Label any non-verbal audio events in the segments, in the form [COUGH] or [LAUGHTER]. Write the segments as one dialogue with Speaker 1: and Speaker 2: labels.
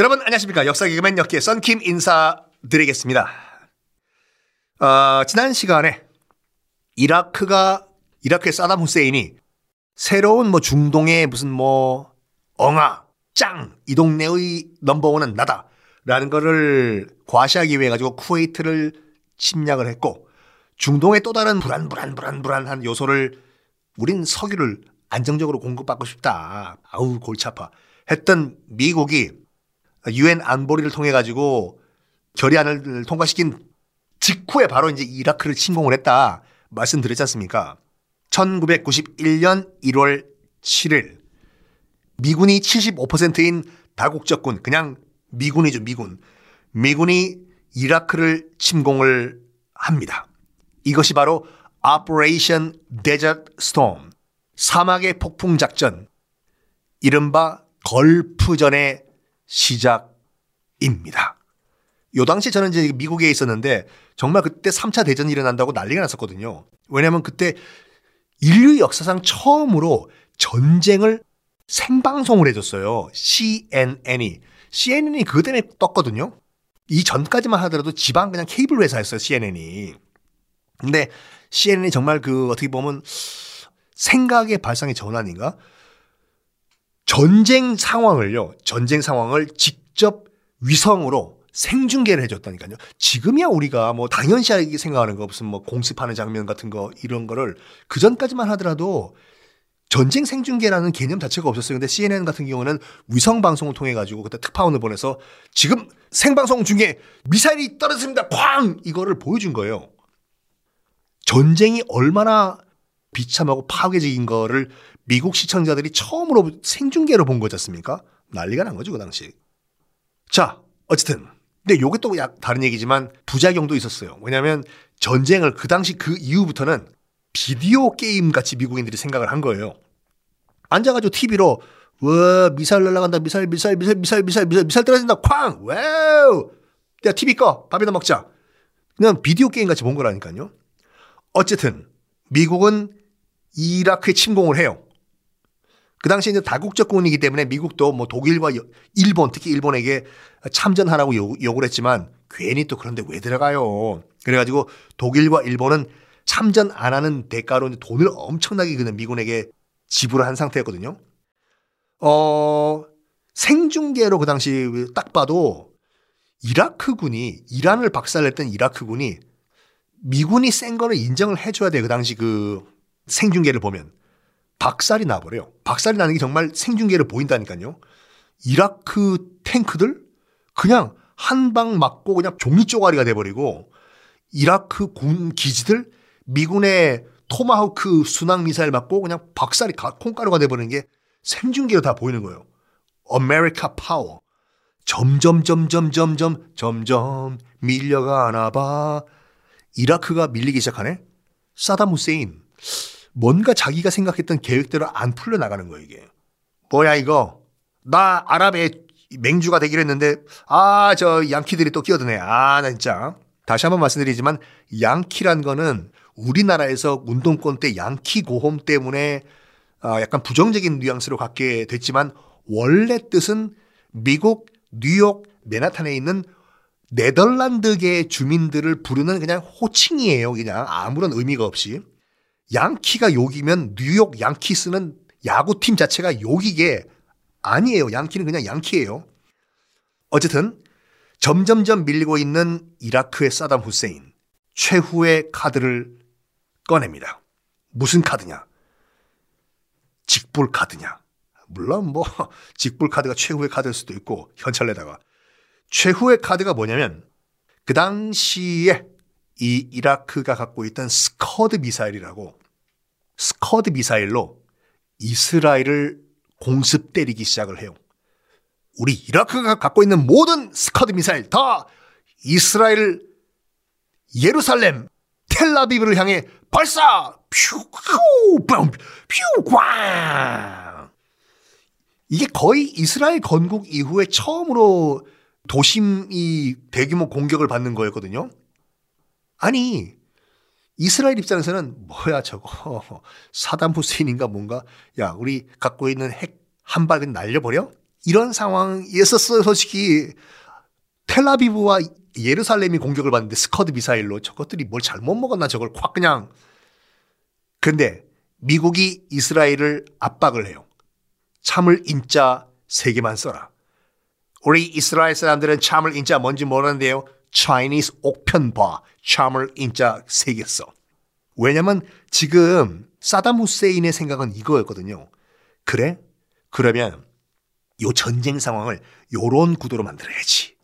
Speaker 1: 여러분 안녕하십니까 역사 개그맨 역계 썬킴 인사드리겠습니다. 어, 지난 시간에 이라크가 이라크의 사담 후세인이 새로운 뭐 중동의 무슨 뭐 엉아 짱 이 동네의 넘버원은 나다 라는 거를 과시하기 위해 가지고 쿠웨이트를 침략을 했고 중동의 또 다른 불안 불안 불안 불안한 요소를 우린 석유를 안정적으로 공급받고 싶다. 아우 골치 아파. 했던 미국이 유엔 안보리를 통해 가지고 결의안을 통과시킨 직후에 바로 이제 이라크를 침공을 했다 말씀드렸지 않습니까? 1991년 1월 7일 미군이 75%인 다국적군 그냥 미군이죠 미군 미군이 이라크를 침공을 합니다. 이것이 바로 Operation Desert Storm 사막의 폭풍 작전 이른바 걸프전의 시작입니다. 요 당시 저는 이제 미국에 있었는데 정말 그때 3차 대전이 일어난다고 난리가 났었거든요. 왜냐하면 그때 인류 역사상 처음으로 전쟁을 생방송을 해줬어요. CNN이. CNN이 그것 때문에 떴거든요. 이 전까지만 하더라도 지방 그냥 케이블 회사였어요, CNN이. 근데 CNN이 정말 그 어떻게 보면 생각의 발상의 전환인가? 전쟁 상황을요, 전쟁 상황을 직접 위성으로 생중계를 해줬다니까요. 지금이야 우리가 뭐 당연시하게 생각하는 거 무슨 뭐 공습하는 장면 같은 거 이런 거를 그 전까지만 하더라도 전쟁 생중계라는 개념 자체가 없었어요. 근데 CNN 같은 경우는 위성 방송을 통해 가지고 그때 특파원을 보내서 지금 생방송 중에 미사일이 떨어집니다. 쾅! 이거를 보여준 거예요. 전쟁이 얼마나 비참하고 파괴적인 거를 미국 시청자들이 처음으로 생중계로 본 거지 않습니까? 난리가 난 거죠, 그 당시. 자, 어쨌든. 근데 요게 또 다른 얘기지만 부작용도 있었어요. 왜냐하면 전쟁을 그 당시 그 이후부터는 비디오 게임 같이 미국인들이 생각을 한 거예요. 앉아가지고 TV로 와 미사일 날라간다 미사일 미사일 미사일 미사일 미사일 미사일 미사일 떨어진다 쾅 wow 야 TV 꺼 밥이나 먹자 그냥 비디오 게임 같이 본 거라니까요. 어쨌든 미국은 이라크에 침공을 해요. 그 당시에 이제 다국적 군이기 때문에 미국도 뭐 독일과 일본 특히 일본에게 참전하라고 요구를 했지만 괜히 또 그런데 왜 들어가요? 그래가지고 독일과 일본은 참전 안 하는 대가로 돈을 엄청나게 그냥 미군에게 지불을 한 상태였거든요. 어, 생중계로 그 당시 딱 봐도 이라크군이 이란을 박살냈던 이라크군이 미군이 센 거를 인정을 해줘야 돼. 그 당시 그 생중계를 보면. 박살이 나버려요. 박살이 나는 게 정말 생중계를 보인다니까요. 이라크 탱크들 그냥 한 방 맞고 그냥 종이 쪼가리가 돼버리고 이라크 군 기지들 미군의 토마호크 순항 미사일 맞고 그냥 박살이 콩가루가 돼버리는 게 생중계로 다 보이는 거예요. 아메리카 파워. 점점 점점 점점 점점 밀려가나 봐. 이라크가 밀리기 시작하네. 사담 후세인. 뭔가 자기가 생각했던 계획대로 안 풀려나가는 거예요, 이게. 뭐야, 이거. 나 아랍의 맹주가 되기로 했는데, 아, 저 양키들이 또 끼어드네. 아, 나 진짜. 다시 한번 말씀드리지만, 양키란 거는 우리나라에서 운동권 때 양키 고홈 때문에 아, 약간 부정적인 뉘앙스로 갖게 됐지만, 원래 뜻은 미국, 뉴욕, 맨하탄에 있는 네덜란드계 주민들을 부르는 그냥 호칭이에요. 그냥 아무런 의미가 없이. 양키가 욕이면 뉴욕 양키스는 야구팀 자체가 욕이게 아니에요. 양키는 그냥 양키예요. 어쨌든 점점점 밀리고 있는 이라크의 사담 후세인 최후의 카드를 꺼냅니다. 무슨 카드냐? 직불 카드냐? 물론 뭐 [LAUGHS] 직불 카드가 최후의 카드일 수도 있고 현찰내다가 최후의 카드가 뭐냐면 그 당시에 이 이라크가 갖고 있던 스커드 미사일이라고 스커드 미사일로 이스라엘을 공습 때리기 시작을 해요. 우리 이라크가 갖고 있는 모든 스커드 미사일 다 이스라엘 예루살렘 텔라비브를 향해 발사! 퓨, 뿅, 퓨, 꽝! 이게 거의 이스라엘 건국 이후에 처음으로 도심이 대규모 공격을 받는 거였거든요. 아니, 이스라엘 입장에서는 뭐야 저거 [LAUGHS] 사담 후세인인가 뭔가 야 우리 갖고 있는 핵 한 발은 날려버려 이런 상황이었었어요, 솔직히. 텔라비브와 예루살렘이 공격을 받는데 스커드 미사일로 저것들이 뭘 잘못 먹었나 저걸 확 그냥. 근데 미국이 이스라엘을 압박을 해요. 참을 인자 세 개만 써라. 우리 이스라엘 사람들은 참을 인자 뭔지 모르는데요. Chinese 옥편바 참을 인자 써. 왜냐면 지금 사담 후세인의 생각은 이거였거든요. 그래? 그러면 요 전쟁 상황을 요런 구도로 만들어야지.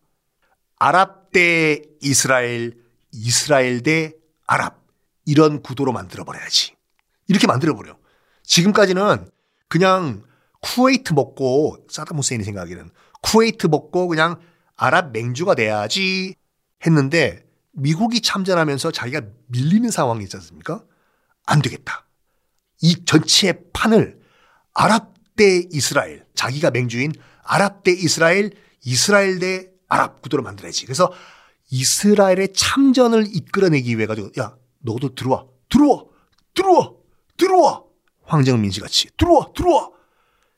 Speaker 1: 아랍 대 이스라엘, 이스라엘 대 아랍 이런 구도로 만들어 버려야지. 이렇게 만들어 버려. 지금까지는 그냥 쿠웨이트 먹고 사담 후세인이 생각하기는 쿠웨이트 먹고 그냥 아랍 맹주가 돼야지 했는데 미국이 참전하면서 자기가 밀리는 상황이 있지 않습니까? 안 되겠다. 이 전체 판을 아랍 대 이스라엘, 자기가 맹주인 아랍 대 이스라엘, 이스라엘 대 아랍 구도로 만들어야지. 그래서 이스라엘의 참전을 이끌어내기 위해 가지고 야 너도 들어와 들어와 들어와 들어와 황정민 씨 같이 들어와 들어와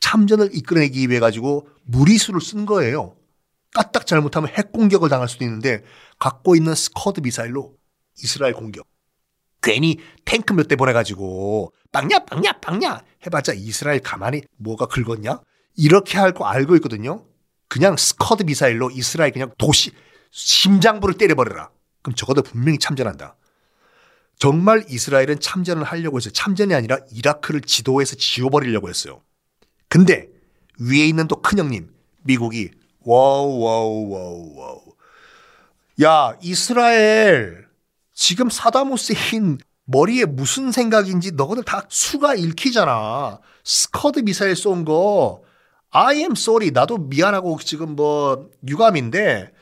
Speaker 1: 참전을 이끌어내기 위해 가지고 무리수를 쓴 거예요. 까딱 잘못하면 핵 공격을 당할 수도 있는데 갖고 있는 스커드 미사일로 이스라엘 공격. 괜히 탱크 몇 대 보내가지고 빵냐 빵냐 빵냐 해봤자 이스라엘 가만히 뭐가 긁었냐 이렇게 할 거 알고 있거든요. 그냥 스커드 미사일로 이스라엘 그냥 도시 심장부를 때려버려라. 그럼 적어도 분명히 참전한다. 정말 이스라엘은 참전을 하려고 했어요. 참전이 아니라 이라크를 지도에서 지워버리려고 했어요. 근데 위에 있는 또 큰형님 미국이 wow wow wow wow 야 이스라엘 지금 사담 후세인 머리에 무슨 생각인지 너희들 다 수가 읽히잖아. 스커드 미사일 쏜 거 I am sorry 나도 미안하고 지금 뭐 유감인데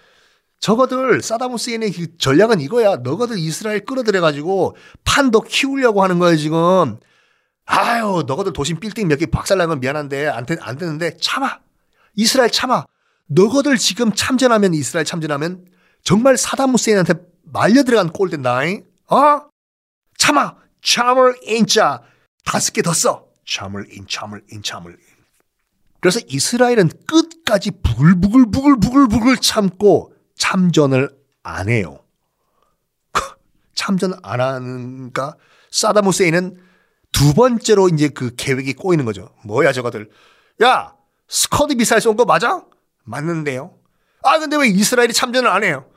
Speaker 1: 저거들 사담 후세인의 그 전략은 이거야. 너희들 이스라엘 끌어들여 가지고 판도 키우려고 하는 거야 지금. 아유 너희들 도심 빌딩 몇 개 박살난 건 미안한데 안, 되, 안 되는데 참아. 이스라엘 참아. 너희들 지금 참전하면 이스라엘 참전하면 정말 사담 후세인한테 말려 들어간 꼴 된다잉. 어? 참아. 참을 인자. 다섯 개 더 써. 참을 인, 참을 인, 참을 인. 그래서 이스라엘은 끝까지 부글부글부글부글부글 참고 참전을 안 해요. 참전 안 하는가? 사담 후세인은 두 번째로 이제 그 계획이 꼬이는 거죠. 뭐야 저거들. 야 스커드 미사일 쏜 거 맞아? 맞는데요. 아 근데 왜 이스라엘이 참전을 안 해요?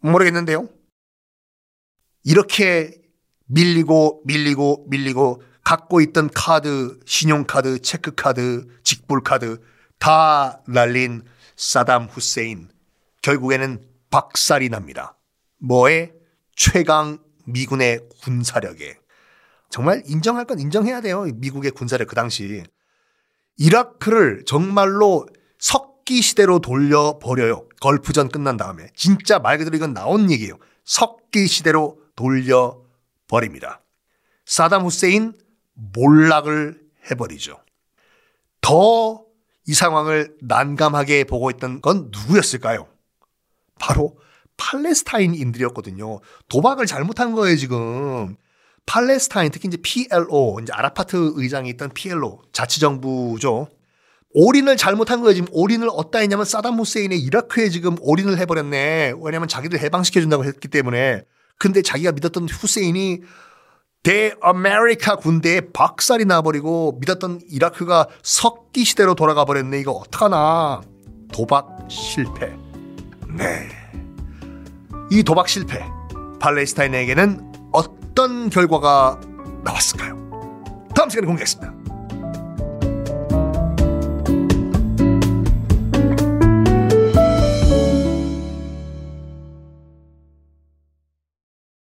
Speaker 1: 모르겠는데요. 이렇게 밀리고 밀리고 밀리고 갖고 있던 카드, 신용카드, 체크카드, 직불카드 다 날린 사담 후세인. 결국에는 박살이 납니다. 뭐에? 최강 미군의 군사력에. 정말 인정할 건 인정해야 돼요. 미국의 군사력 그 당시. 이라크를 정말로 석 기 시대로 돌려버려요. 걸프전 끝난 다음에. 진짜 말 그대로 이건 나온 얘기예요. 석기 시대로 돌려버립니다. 사담 후세인 몰락을 해버리죠. 더 이 상황을 난감하게 보고 있던 건 누구였을까요? 바로 팔레스타인인들이었거든요. 도박을 잘못한 거예요, 지금. 팔레스타인, 특히 이제 PLO, 이제 아라파트 의장이 있던 PLO, 자치정부죠. 올인을 잘못한 거예요. 지금 올인을 어디다 했냐면 사담 후세인의 이라크에 지금 올인을 해버렸네. 왜냐면 자기들 해방시켜준다고 했기 때문에. 근데 자기가 믿었던 후세인이 대아메리카 군대에 박살이 나버리고 믿었던 이라크가 석기 시대로 돌아가 버렸네. 이거 어떡하나. 도박 실패. 네. 이 도박 실패. 팔레스타인에게는 어떤 결과가 나왔을까요? 다음 시간에 공개하겠습니다.